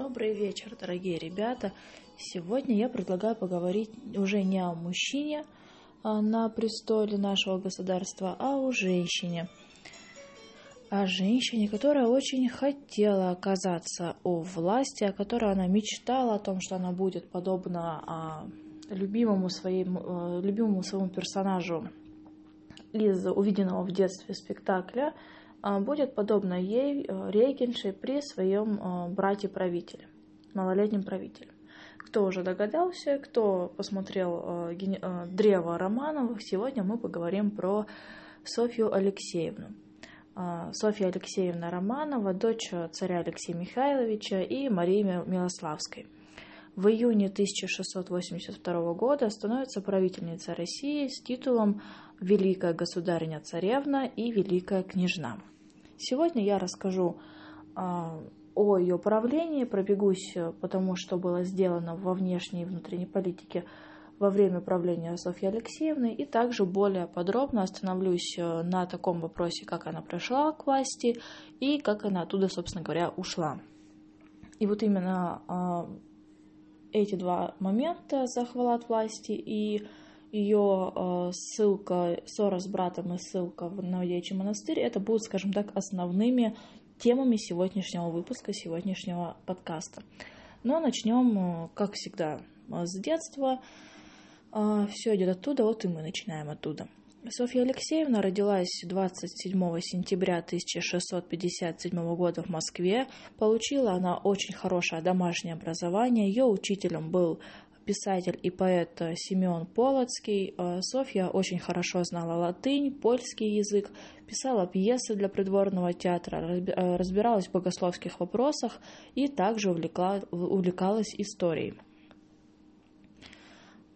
Добрый вечер, дорогие ребята. Сегодня я предлагаю поговорить уже не о мужчине а на престоле нашего государства, а о женщине. О женщине, которая очень хотела оказаться у власти, о которой она мечтала о том, что она будет подобна а, любимому, своему, любимому своему персонажу из увиденного в детстве спектакля – будет подобно ей э, регенше при своем э, брате-правителе, малолетнем правителе. Кто уже догадался, кто посмотрел э, древо Романовых, сегодня мы поговорим про Софью Алексеевну. А, Софья Алексеевна Романова, дочь царя Алексея Михайловича и Марии Милославской. В июне 1682 года становится правительницей России с титулом Великая государиня-царевна и Великая княжна. Сегодня я расскажу а, о ее правлении, пробегусь потому что было сделано во внешней и внутренней политике во время правления Софьи Алексеевны, и также более подробно остановлюсь э, на таком вопросе, как она пришла к власти и как она оттуда, собственно говоря, ушла. И вот именно а, эти два момента захвала от власти и ее э, ссылка, ссора с братом и ссылка в Новодевичий монастырь, это будут, скажем так, основными темами сегодняшнего выпуска, сегодняшнего подкаста. Но начнем, э, как всегда, с детства. Э, Все идет оттуда, вот и мы начинаем оттуда. Софья Алексеевна родилась 27 сентября 1657 года в Москве. Получила она очень хорошее домашнее образование. Ее учителем был писатель и поэт Семен Полоцкий. Э, Софья очень хорошо знала латынь, польский язык, писала пьесы для придворного театра, э, разбиралась в богословских вопросах и также увлекла, увлекалась историей.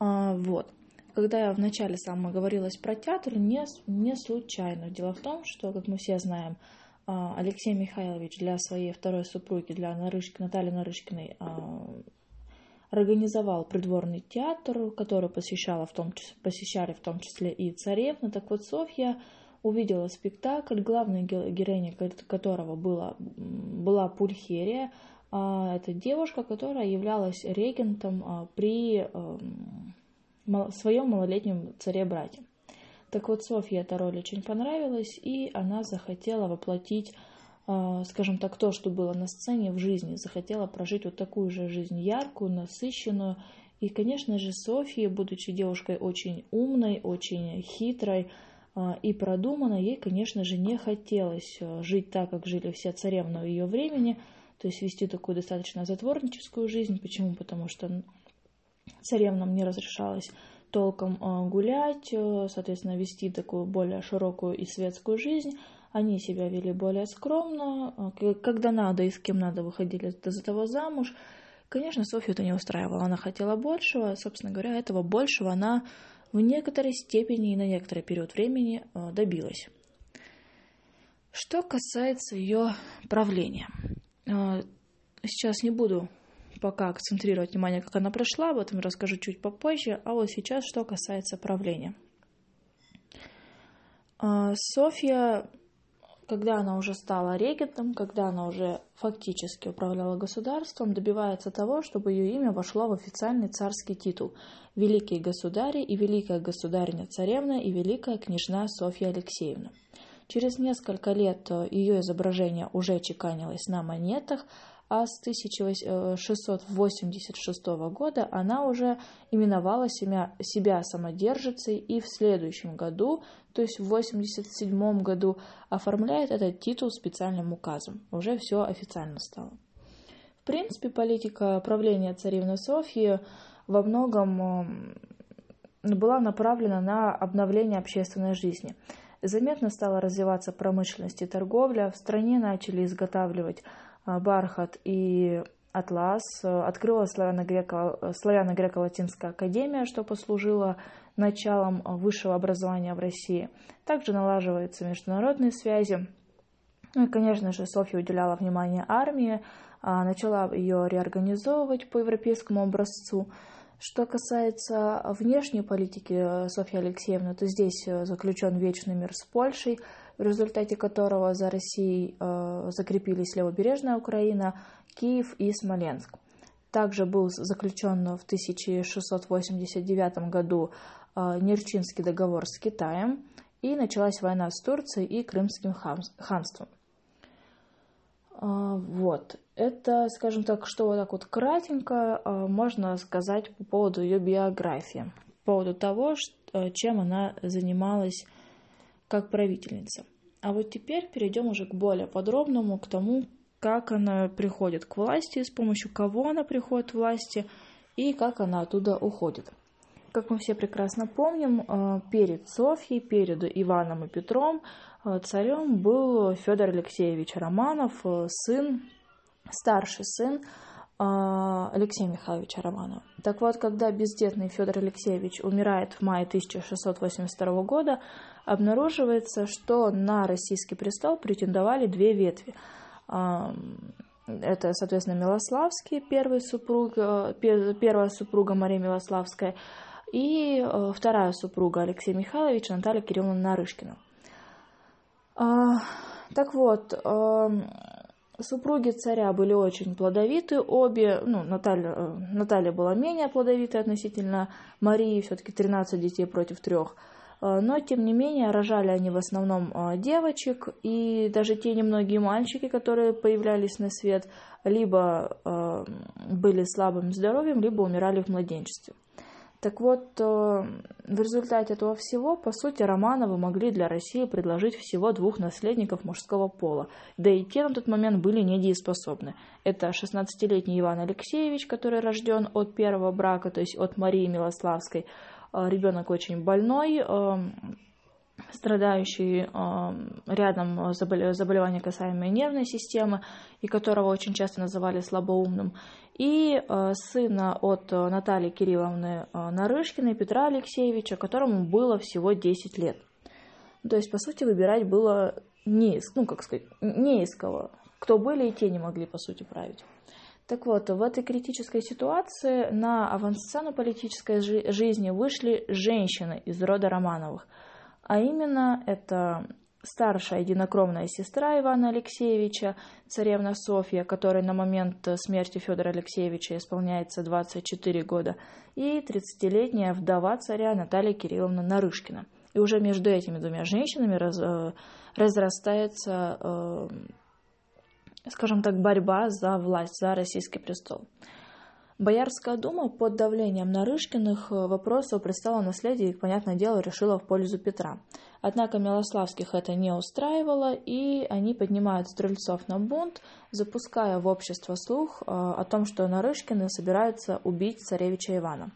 Вот. Когда я вначале сама говорилась про театр, не, не случайно. Дело в том, что, как мы все знаем, Алексей Михайлович для своей второй супруги, для Нарышки, Натальи Нарышкиной, организовал придворный театр, который посещала в том, посещали в том числе и царевны. Так вот, Софья увидела спектакль, главной героиней которого была, была Пульхерия. А, это девушка, которая являлась регентом а, при эм, своем малолетнем царе-брате. Так вот, Софье эта роль очень понравилась, и она захотела воплотить скажем так, то, что было на сцене в жизни, захотела прожить вот такую же жизнь яркую, насыщенную. И, конечно же, Софья, будучи девушкой очень умной, очень хитрой а, и продуманной, ей, конечно же, не хотелось а, жить так, как жили все царевны ее времени, то есть вести такую достаточно затворническую жизнь. Почему? Потому что царевнам не разрешалось толком гулять, соответственно, вести такую более широкую и светскую жизнь, они себя вели более скромно, а, когда надо и с кем надо выходили за того замуж. Конечно, Софью это не устраивало, она хотела большего, собственно говоря, этого большего она в некоторой степени и на некоторый период времени а, добилась. Что касается ее правления, а, сейчас не буду пока акцентрировать внимание, как она прошла, об этом расскажу чуть попозже, а вот сейчас, что касается правления. Софья когда она уже стала регентом, когда она уже фактически управляла государством, добивается того, чтобы ее имя вошло в официальный царский титул «Великие государи» и «Великая государиня-царевна» и «Великая княжна Софья Алексеевна». Через несколько лет э, ее изображение уже чеканилось на монетах, а с 1686 года она уже именовала себя, себя самодержицей и в следующем году, то есть в 87 году, оформляет этот титул специальным указом. Уже все официально стало. В принципе, политика правления царевны Софьи во многом была направлена на обновление общественной жизни. Заметно стала развиваться промышленность и торговля, в стране начали изготавливать бархат и атлас. Открыла славяно-греко-латинская академия, что послужило началом высшего образования в России. Также налаживаются международные связи. Ну и, конечно же, Софья уделяла внимание армии, а, начала ее реорганизовывать по европейскому образцу. Что касается внешней политики Софьи Алексеевны, то здесь заключен вечный мир с Польшей – в результате которого за Россией э, закрепились левобережная Украина, Киев и Смоленск. Также был заключен в 1689 году а, Нерчинский договор с Китаем, и началась война с Турцией и Крымским ханством. А, вот, это, скажем так, что вот так вот кратенько можно сказать по поводу ее биографии, по поводу того, чем она занималась как правительница. А вот теперь перейдем уже к более подробному, к тому, как она приходит к власти, с помощью кого она приходит к власти и как она оттуда уходит. Как мы все прекрасно помним, э, перед Софьей, перед Иваном и Петром э, царем был Федор Алексеевич Романов, э, сын, старший сын Алексея Михайловича Романова. Так вот, когда бездетный Федор Алексеевич умирает в мае 1682 года, обнаруживается, что на российский престол претендовали две ветви. Это, соответственно, Милославский, первый супруг, первая супруга Мария Милославская, и э, вторая супруга Алексея Михайловича, Наталья Кирилловна Нарышкина. А, так вот, э, супруги царя были очень плодовиты, обе, ну, Наталья, э, Наталья была менее плодовитой относительно Марии, все-таки 13 детей против трех. Но, тем не менее, рожали они в основном девочек, и даже те немногие мальчики, которые появлялись на свет, либо были слабым здоровьем, либо умирали в младенчестве. Так вот, э, в результате этого всего, по сути, Романовы могли для России предложить всего двух наследников мужского пола, да и те на тот момент были недееспособны. Это 16-летний Иван Алексеевич, который рожден от первого брака, то есть от Марии Милославской, э, ребенок очень больной, э, страдающий рядом заболевания касаемые нервной системы, и которого очень часто называли слабоумным и э, сына от э, Натальи Кирилловны э, Нарышкиной, Петра Алексеевича, которому было всего 10 лет. То есть, по сути, выбирать было не из, ну, как сказать, не из кого. Кто были, и те не могли, по сути, править. Так вот, в этой критической ситуации на авансцену политической жизни вышли женщины из рода Романовых. А именно, это старшая единокровная сестра Ивана Алексеевича, царевна Софья, которой на момент смерти Федора Алексеевича исполняется 24 года, и 30-летняя вдова царя Наталья Кирилловна Нарышкина. И уже между этими двумя женщинами раз, э, разрастается, э, скажем так, борьба за власть, за российский престол. Боярская дума под давлением Нарышкиных э, вопросов пристала наследия и, понятное дело, решила в пользу Петра. Однако Милославских это не устраивало, и они поднимают стрельцов на бунт, запуская в общество слух э, о том, что Нарышкины собираются убить царевича Ивана.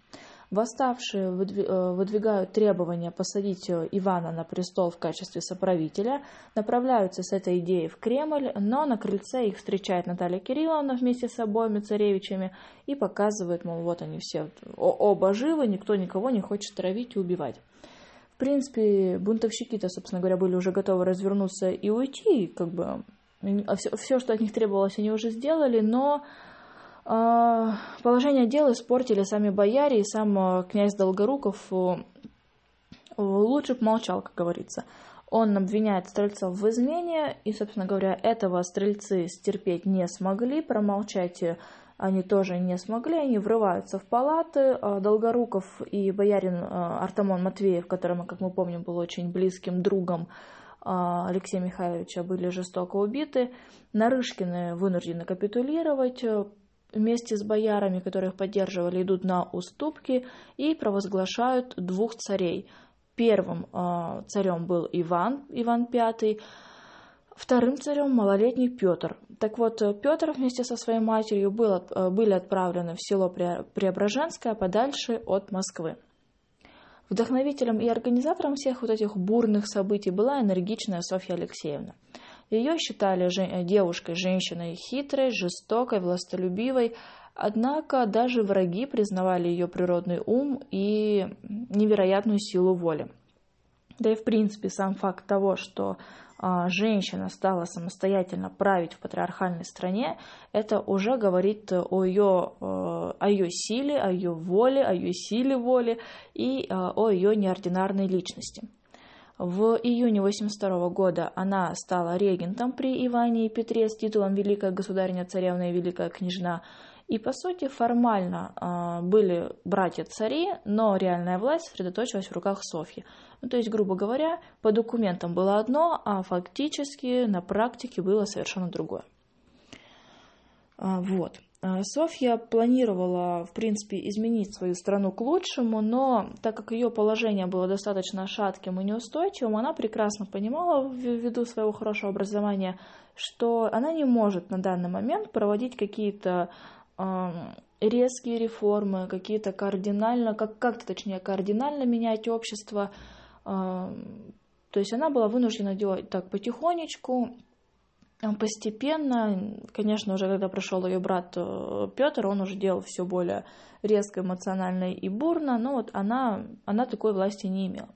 Восставшие э, выдвигают требования посадить Ивана на престол в качестве соправителя, направляются с этой идеей в Кремль, но на крыльце их встречает Наталья Кирилловна вместе с обоими царевичами и показывает, мол, вот они все оба живы, никто никого не хочет травить и убивать. В принципе, бунтовщики-то, собственно говоря, были уже готовы развернуться и уйти, как бы все, а все, что от них требовалось, они уже сделали, но положение дел испортили сами бояре и сам а, князь Долгоруков лучше бы молчал, как говорится. Он обвиняет стрельцов в измене, и, собственно говоря, этого стрельцы стерпеть не смогли, промолчать они тоже не смогли, они врываются в палаты. Долгоруков и боярин Артамон Матвеев, которым, как мы помним, был очень близким другом Алексея Михайловича, были жестоко убиты. Нарышкины вынуждены капитулировать, вместе с боярами, которых поддерживали, идут на уступки и провозглашают двух царей. Первым э, царем был Иван, Иван V, вторым царем малолетний Петр. Так вот, Петр вместе со своей матерью был, э, были отправлены в село Преображенское, подальше от Москвы. Вдохновителем и организатором всех вот этих бурных событий была энергичная Софья Алексеевна. Ее считали девушкой, женщиной хитрой, жестокой, властолюбивой, однако даже враги признавали ее природный ум и невероятную силу воли. Да и в принципе сам факт того, что а, женщина стала самостоятельно править в патриархальной стране, это уже говорит о ее, э, о ее силе, о ее воле, о ее силе воли и э, о ее неординарной личности. В июне 1982 года она стала регентом при Иване и Петре с титулом Великая Государиня Царевна и Великая Княжна. И, по сути, формально э, были братья-цари, но реальная власть сосредоточилась в руках Софьи. Ну, то есть, грубо говоря, по документам было одно, а фактически на практике было совершенно другое. А, вот. А, Софья планировала, в принципе, изменить свою страну к лучшему, но так как ее положение было достаточно шатким и неустойчивым, она прекрасно понимала, ввиду своего хорошего образования, что она не может на данный момент проводить какие-то э, резкие реформы, какие-то кардинально, как, как-то точнее, кардинально менять общество. Э, то есть она была вынуждена делать так потихонечку, Постепенно, конечно, уже когда пришел ее брат э, Петр, он уже делал все более резко, эмоционально и бурно, но вот она, она такой власти не имела.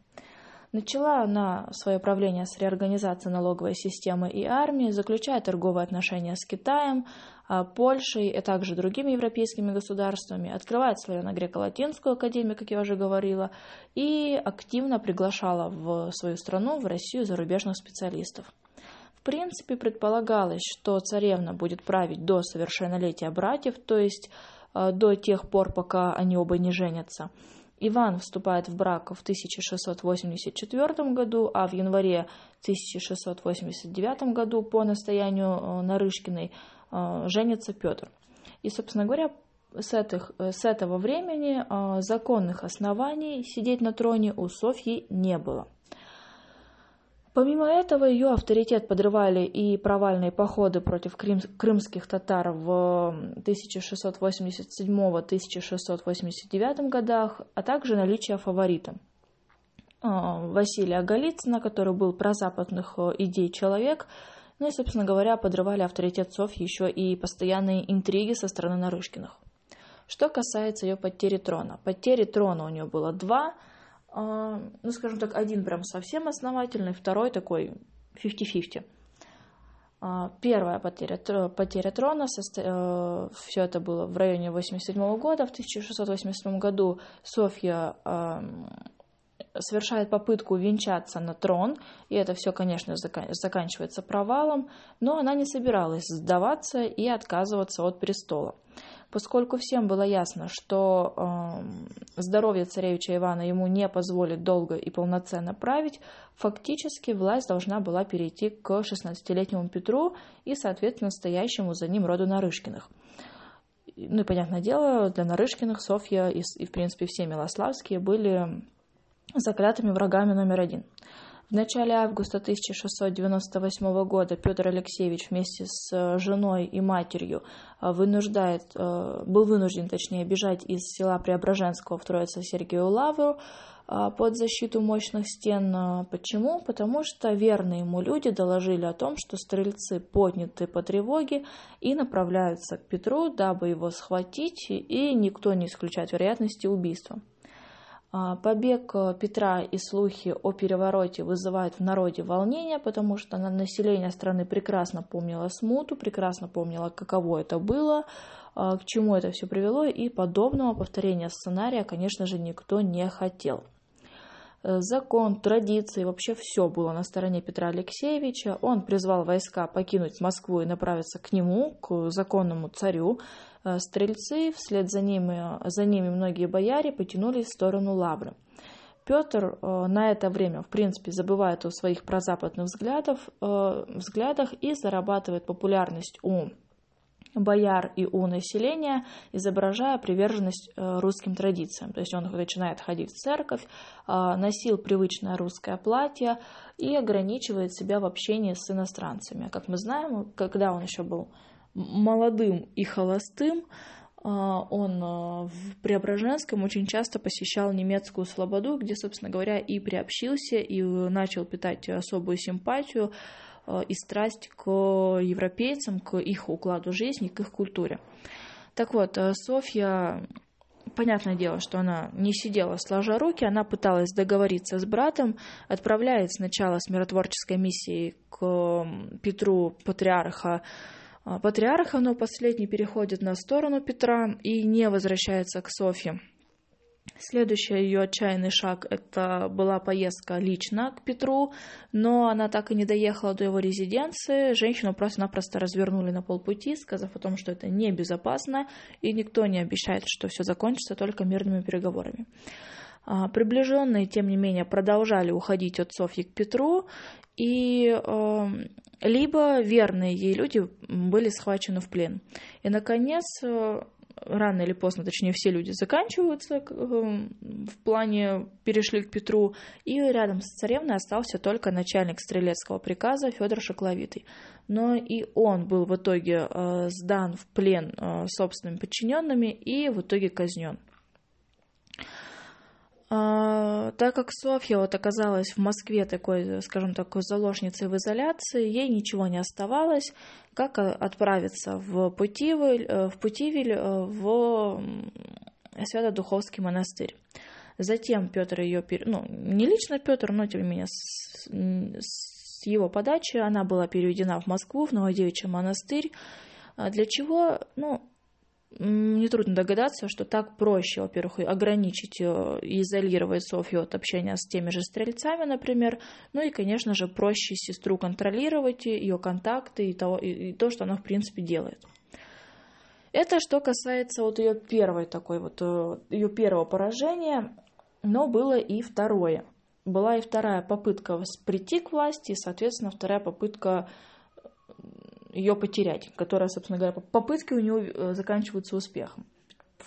Начала она свое правление с реорганизации налоговой системы и армии, заключая торговые отношения с Китаем, а, Польшей, а также другими европейскими государствами, открывает славяно-греко-латинскую академию, как я уже говорила, и активно приглашала в свою страну, в Россию, зарубежных специалистов. В принципе, предполагалось, что царевна будет править до совершеннолетия братьев, то есть э, до тех пор, пока они оба не женятся. Иван вступает в брак в 1684 году, а в январе 1689 году по настоянию э, Нарышкиной э, женится Петр. И, собственно говоря, с, этих, с этого времени законных оснований сидеть на троне у Софьи не было. Помимо этого, ее авторитет подрывали и провальные походы против крымских татар в 1687-1689 годах, а также наличие фаворита. А, Василия Голицына, который был прозападных э, идей человек, ну и, собственно говоря, подрывали авторитет Софьи еще и постоянные интриги со стороны Нарышкиных. Что касается ее потери трона. Потери трона у нее было два – ну, скажем так, один прям совсем основательный, второй такой 50-50. А, первая потеря, потеря трона, э, все это было в районе 87 года. В 1687 году Софья совершает попытку венчаться на трон, и это все, конечно, заканчивается провалом, но она не собиралась сдаваться и отказываться от престола. Поскольку всем было ясно, что э, здоровье царевича Ивана ему не позволит долго и полноценно править, фактически власть должна была перейти к 16-летнему Петру и, соответственно, стоящему за ним роду Нарышкиных. Ну и, понятное дело, для Нарышкиных Софья и, и в принципе, все Милославские были заклятыми врагами номер один. В начале августа 1698 года Петр Алексеевич вместе с э, женой и матерью э, вынуждает, э, был вынужден, точнее, бежать из села Преображенского в Троице-Сергию Лавру под защиту мощных стен. Почему? Потому что верные ему люди доложили о том, что стрельцы подняты по тревоге и направляются к Петру, дабы его схватить, и никто не исключает вероятности убийства. А, побег э, Петра и слухи о перевороте вызывают в народе волнение, потому что население страны прекрасно помнило смуту, прекрасно помнило, каково это было, а, к чему это все привело, и подобного повторения сценария, конечно же, никто не хотел. Э, закон, традиции, вообще все было на стороне Петра Алексеевича. Он призвал войска покинуть Москву и направиться к нему, к законному царю, стрельцы, вслед за ними, за ними многие бояре потянулись в сторону Лавры. Петр э, на это время, в принципе, забывает о своих прозападных взглядах, э, взглядах и зарабатывает популярность у бояр и у населения, изображая приверженность русским традициям. То есть он начинает ходить в церковь, носил привычное русское платье и ограничивает себя в общении с иностранцами. Как мы знаем, когда он еще был молодым и холостым, а, он а, в Преображенском очень часто посещал немецкую слободу, где, собственно говоря, и приобщился, и начал питать особую симпатию а, и страсть к европейцам, к их укладу жизни, к их культуре. Так вот, Софья, понятное дело, что она не сидела сложа руки, она пыталась договориться с братом, отправляет сначала с миротворческой миссией к Петру, патриарха, патриарха, но последний переходит на сторону Петра и не возвращается к Софье. Следующий ее отчаянный шаг – это была поездка лично к Петру, но она так и не доехала до его резиденции. Женщину просто-напросто развернули на полпути, сказав о том, что это небезопасно, и никто не обещает, что все закончится только мирными переговорами. А, приближенные, тем не менее, продолжали уходить от Софьи к Петру, и э, либо верные ей люди были схвачены в плен. И, наконец, э, рано или поздно, точнее, все люди заканчиваются э, в плане перешли к Петру, и рядом с царевной остался только начальник стрелецкого приказа Федор Шокловитый. Но и он был в итоге э, сдан в плен э, собственными подчиненными и в итоге казнен. А, так как Софья вот оказалась в Москве такой, скажем, такой заложницей в изоляции, ей ничего не оставалось, как отправиться в Путивиль, э, в, Путивиль, э, в Свято-Духовский монастырь. Затем Петр ее, ну, не лично Петр, но тем не менее с, с его подачи она была переведена в Москву, в Новодевичий монастырь. А для чего? Ну, Нетрудно догадаться, что так проще, во-первых, ограничить э, и изолировать Софью от общения с теми же стрельцами, например, ну и, конечно же, проще сестру контролировать, ее контакты и, того, и, и то, что она, в принципе, делает. Это что касается вот ее первой такой вот, э, ее первого поражения, но было и второе. Была и вторая попытка прийти к власти, и, соответственно, вторая попытка ее потерять, которая, собственно говоря, попытки у нее э, заканчиваются успехом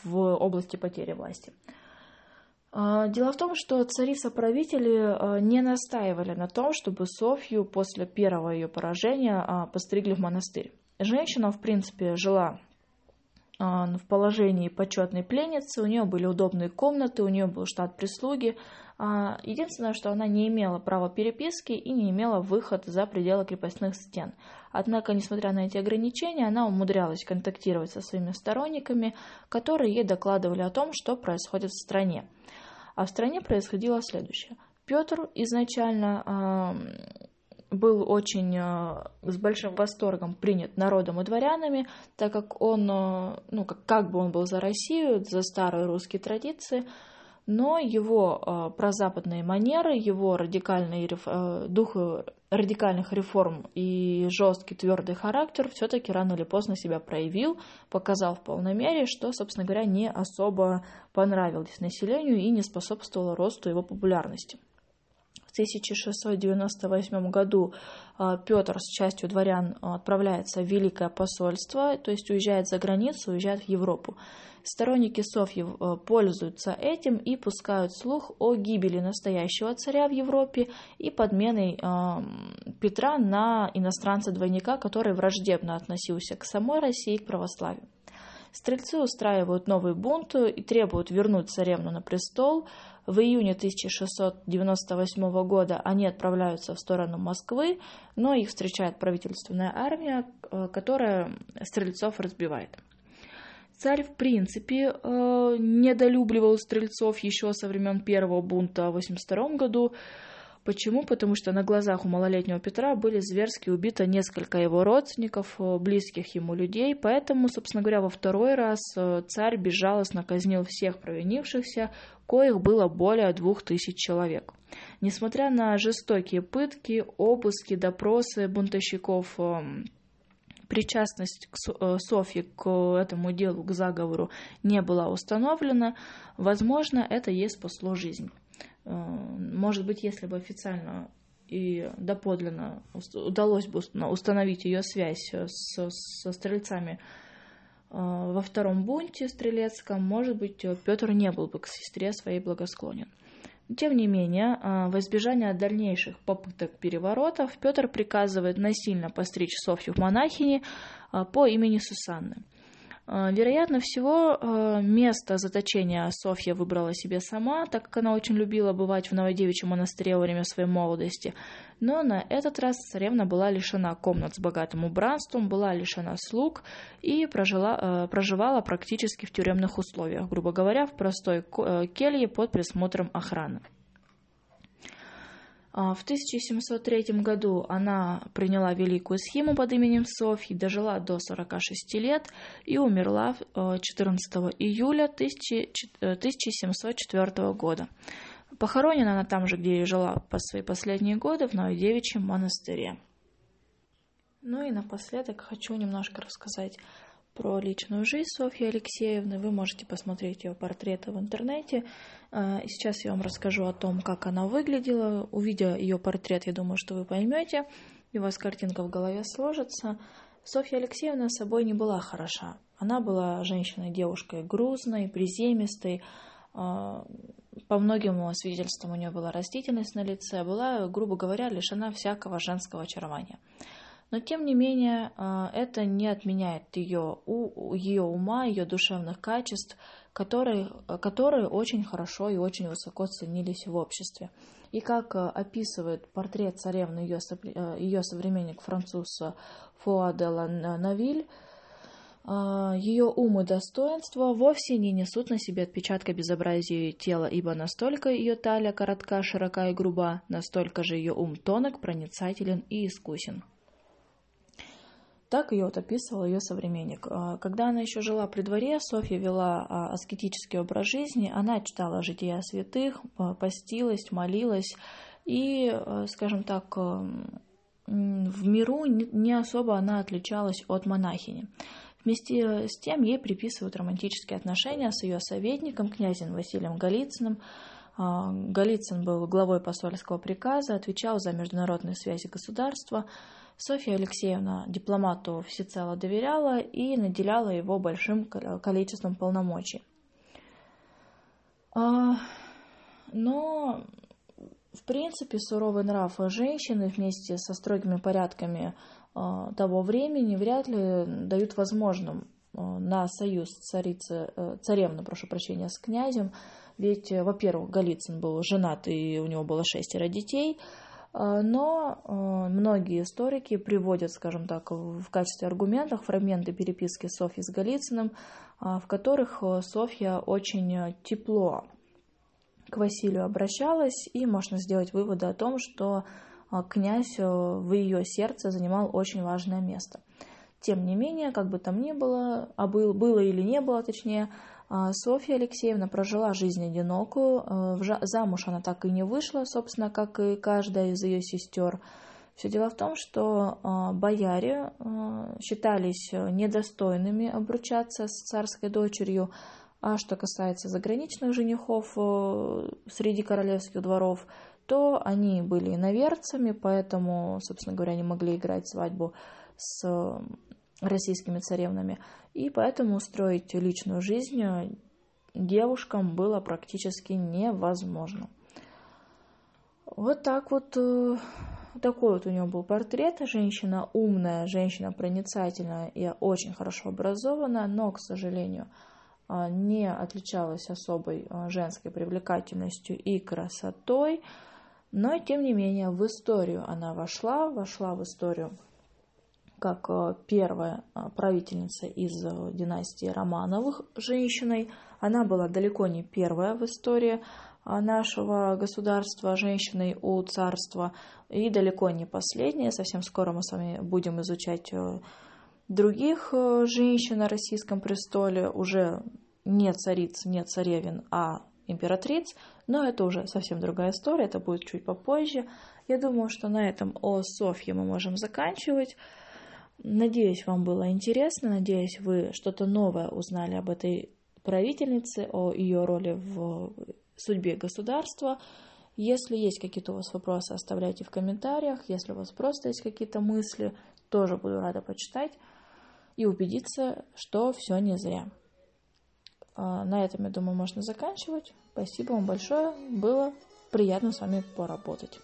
в области потери власти. А, дело в том, что царица-правители э, не настаивали на том, чтобы Софью после первого ее поражения а, постригли в монастырь. Женщина, в принципе, жила а, в положении почетной пленницы, у нее были удобные комнаты, у нее был штат прислуги, единственное, что она не имела права переписки и не имела выход за пределы крепостных стен. Однако, несмотря на эти ограничения, она умудрялась контактировать со своими сторонниками, которые ей докладывали о том, что происходит в стране. А в стране происходило следующее. Петр изначально был очень с большим восторгом принят народом и дворянами, так как он, ну, как, как бы он был за Россию, за старые русские традиции, но его э, прозападные манеры, его радикальный э, дух радикальных реформ и жесткий твердый характер все-таки рано или поздно себя проявил, показал в полной мере, что, собственно говоря, не особо понравилось населению и не способствовало росту его популярности. В 1698 году э, Петр с частью дворян отправляется в Великое посольство, то есть уезжает за границу, уезжает в Европу. Сторонники Софьи э, пользуются этим и пускают слух о гибели настоящего царя в Европе и подменой Петра на иностранца-двойника, который враждебно относился к самой России и к православию. Стрельцы устраивают новый бунт и требуют вернуть царевну на престол. В июне 1698 года они отправляются в сторону Москвы, но их встречает правительственная армия, э, которая стрельцов разбивает. Царь, в принципе, э, недолюбливал стрельцов еще со времен первого бунта в 1982 году. Почему? Потому что на глазах у малолетнего Петра были зверски убиты несколько его родственников, э, близких ему людей, поэтому, собственно говоря, во второй раз царь безжалостно казнил всех провинившихся, коих было более двух тысяч человек. Несмотря на жестокие пытки, обыски, допросы бунтовщиков, эм, причастность э, Софьи к этому делу, к заговору не была установлена, возможно, это ей спасло жизнь. Э, может быть, если бы официально и доподлинно удалось бы установить ее связь со, со стрельцами э, во втором бунте стрелецком, может быть, Петр не был бы к сестре своей благосклонен. Тем не менее, а, в избежание дальнейших попыток переворотов Петр приказывает насильно постричь Софью в монахини по имени Сусанны. А, вероятно всего, а, место заточения Софья выбрала себе сама, так как она очень любила бывать в Новодевичьем монастыре во время своей молодости. Но на этот раз царевна была лишена комнат с богатым убранством, была лишена слуг и прожила, а, проживала практически в тюремных условиях, грубо говоря, в простой келье под присмотром охраны. А, в 1703 году она приняла великую схему под именем Софьи, дожила до 46 лет и умерла 14 э, июля 1704 э, года. Похоронена она там же, где и жила по свои последние годы, в Новодевичьем монастыре. Ну и напоследок хочу немножко рассказать про личную жизнь Софьи Алексеевны. Вы можете посмотреть ее портреты в интернете. А, сейчас я вам расскажу о том, как она выглядела. Увидя ее портрет, я думаю, что вы поймете, и у вас картинка в голове сложится. Софья Алексеевна собой не была хороша. Она была женщиной, девушкой грузной, приземистой. А, по многим свидетельствам у нее была растительность на лице, была, грубо говоря, лишена всякого женского очарования. Но тем не менее, а, это не отменяет ее, ее ума, ее душевных качеств, которые, которые очень хорошо и очень высоко ценились в обществе. И как а, описывает портрет царевны ее, а, ее современник француз Фуа де Навиль, ее ум и достоинство вовсе не несут на себе отпечатка безобразия тела, ибо настолько ее талия коротка, широка и груба, настолько же ее ум тонок, проницателен и искусен. Так ее вот описывал ее современник. А, когда она еще жила при дворе, Софья вела а, аскетический образ жизни, она читала жития святых, а, постилась, молилась и, скажем так, в миру не особо она отличалась от монахини. Вместе с тем ей приписывают романтические отношения с ее советником, князем Василием Голицыным. Голицын был главой посольского приказа, отвечал за международные связи государства – Софья Алексеевна дипломату всецело доверяла и наделяла его большим количеством полномочий. А, но, в принципе, суровый нрав женщины вместе со строгими порядками а, того времени вряд ли дают возможным а, на союз царицы, э, царевны, прошу прощения, с князем. Ведь, во-первых, Голицын был женат, и у него было шестеро детей – но а, многие историки приводят, скажем так, в качестве аргументов фрагменты переписки Софьи с Голицыным, а, в которых Софья очень тепло к Василию обращалась, и можно сделать выводы о том, что князь в ее сердце занимал очень важное место. Тем не менее, как бы там ни было, а был, было или не было, точнее, а, Софья Алексеевна прожила жизнь одинокую, э, замуж она так и не вышла, собственно, как и каждая из ее сестер. Все дело в том, что а, бояре а, считались недостойными обручаться с царской дочерью, а что касается заграничных женихов э, среди королевских дворов, то они были иноверцами, поэтому, собственно говоря, не могли играть свадьбу с российскими царевнами, и поэтому устроить личную жизнь девушкам было практически невозможно. Вот так вот, э, такой вот у нее был портрет. Женщина умная, женщина проницательная и очень хорошо образованная, но, к сожалению, э, не отличалась особой э, женской привлекательностью и красотой. Но, тем не менее, в историю она вошла, вошла в историю как э, первая э, правительница из э, династии Романовых женщиной. Она была далеко не первая в истории нашего государства женщиной у царства и далеко не последняя. Совсем скоро мы с вами будем изучать других женщин на российском престоле, уже не цариц, не царевин, а императриц, но это уже совсем другая история, это будет чуть попозже. Я думаю, что на этом о Софье мы можем заканчивать. Надеюсь, вам было интересно, надеюсь, вы что-то новое узнали об этой правительнице, о ее роли в судьбе государства. Если есть какие-то у вас вопросы, оставляйте в комментариях. Если у вас просто есть какие-то мысли, тоже буду рада почитать и убедиться, что все не зря. А, на этом, я думаю, можно заканчивать. Спасибо вам большое. Было приятно с вами поработать.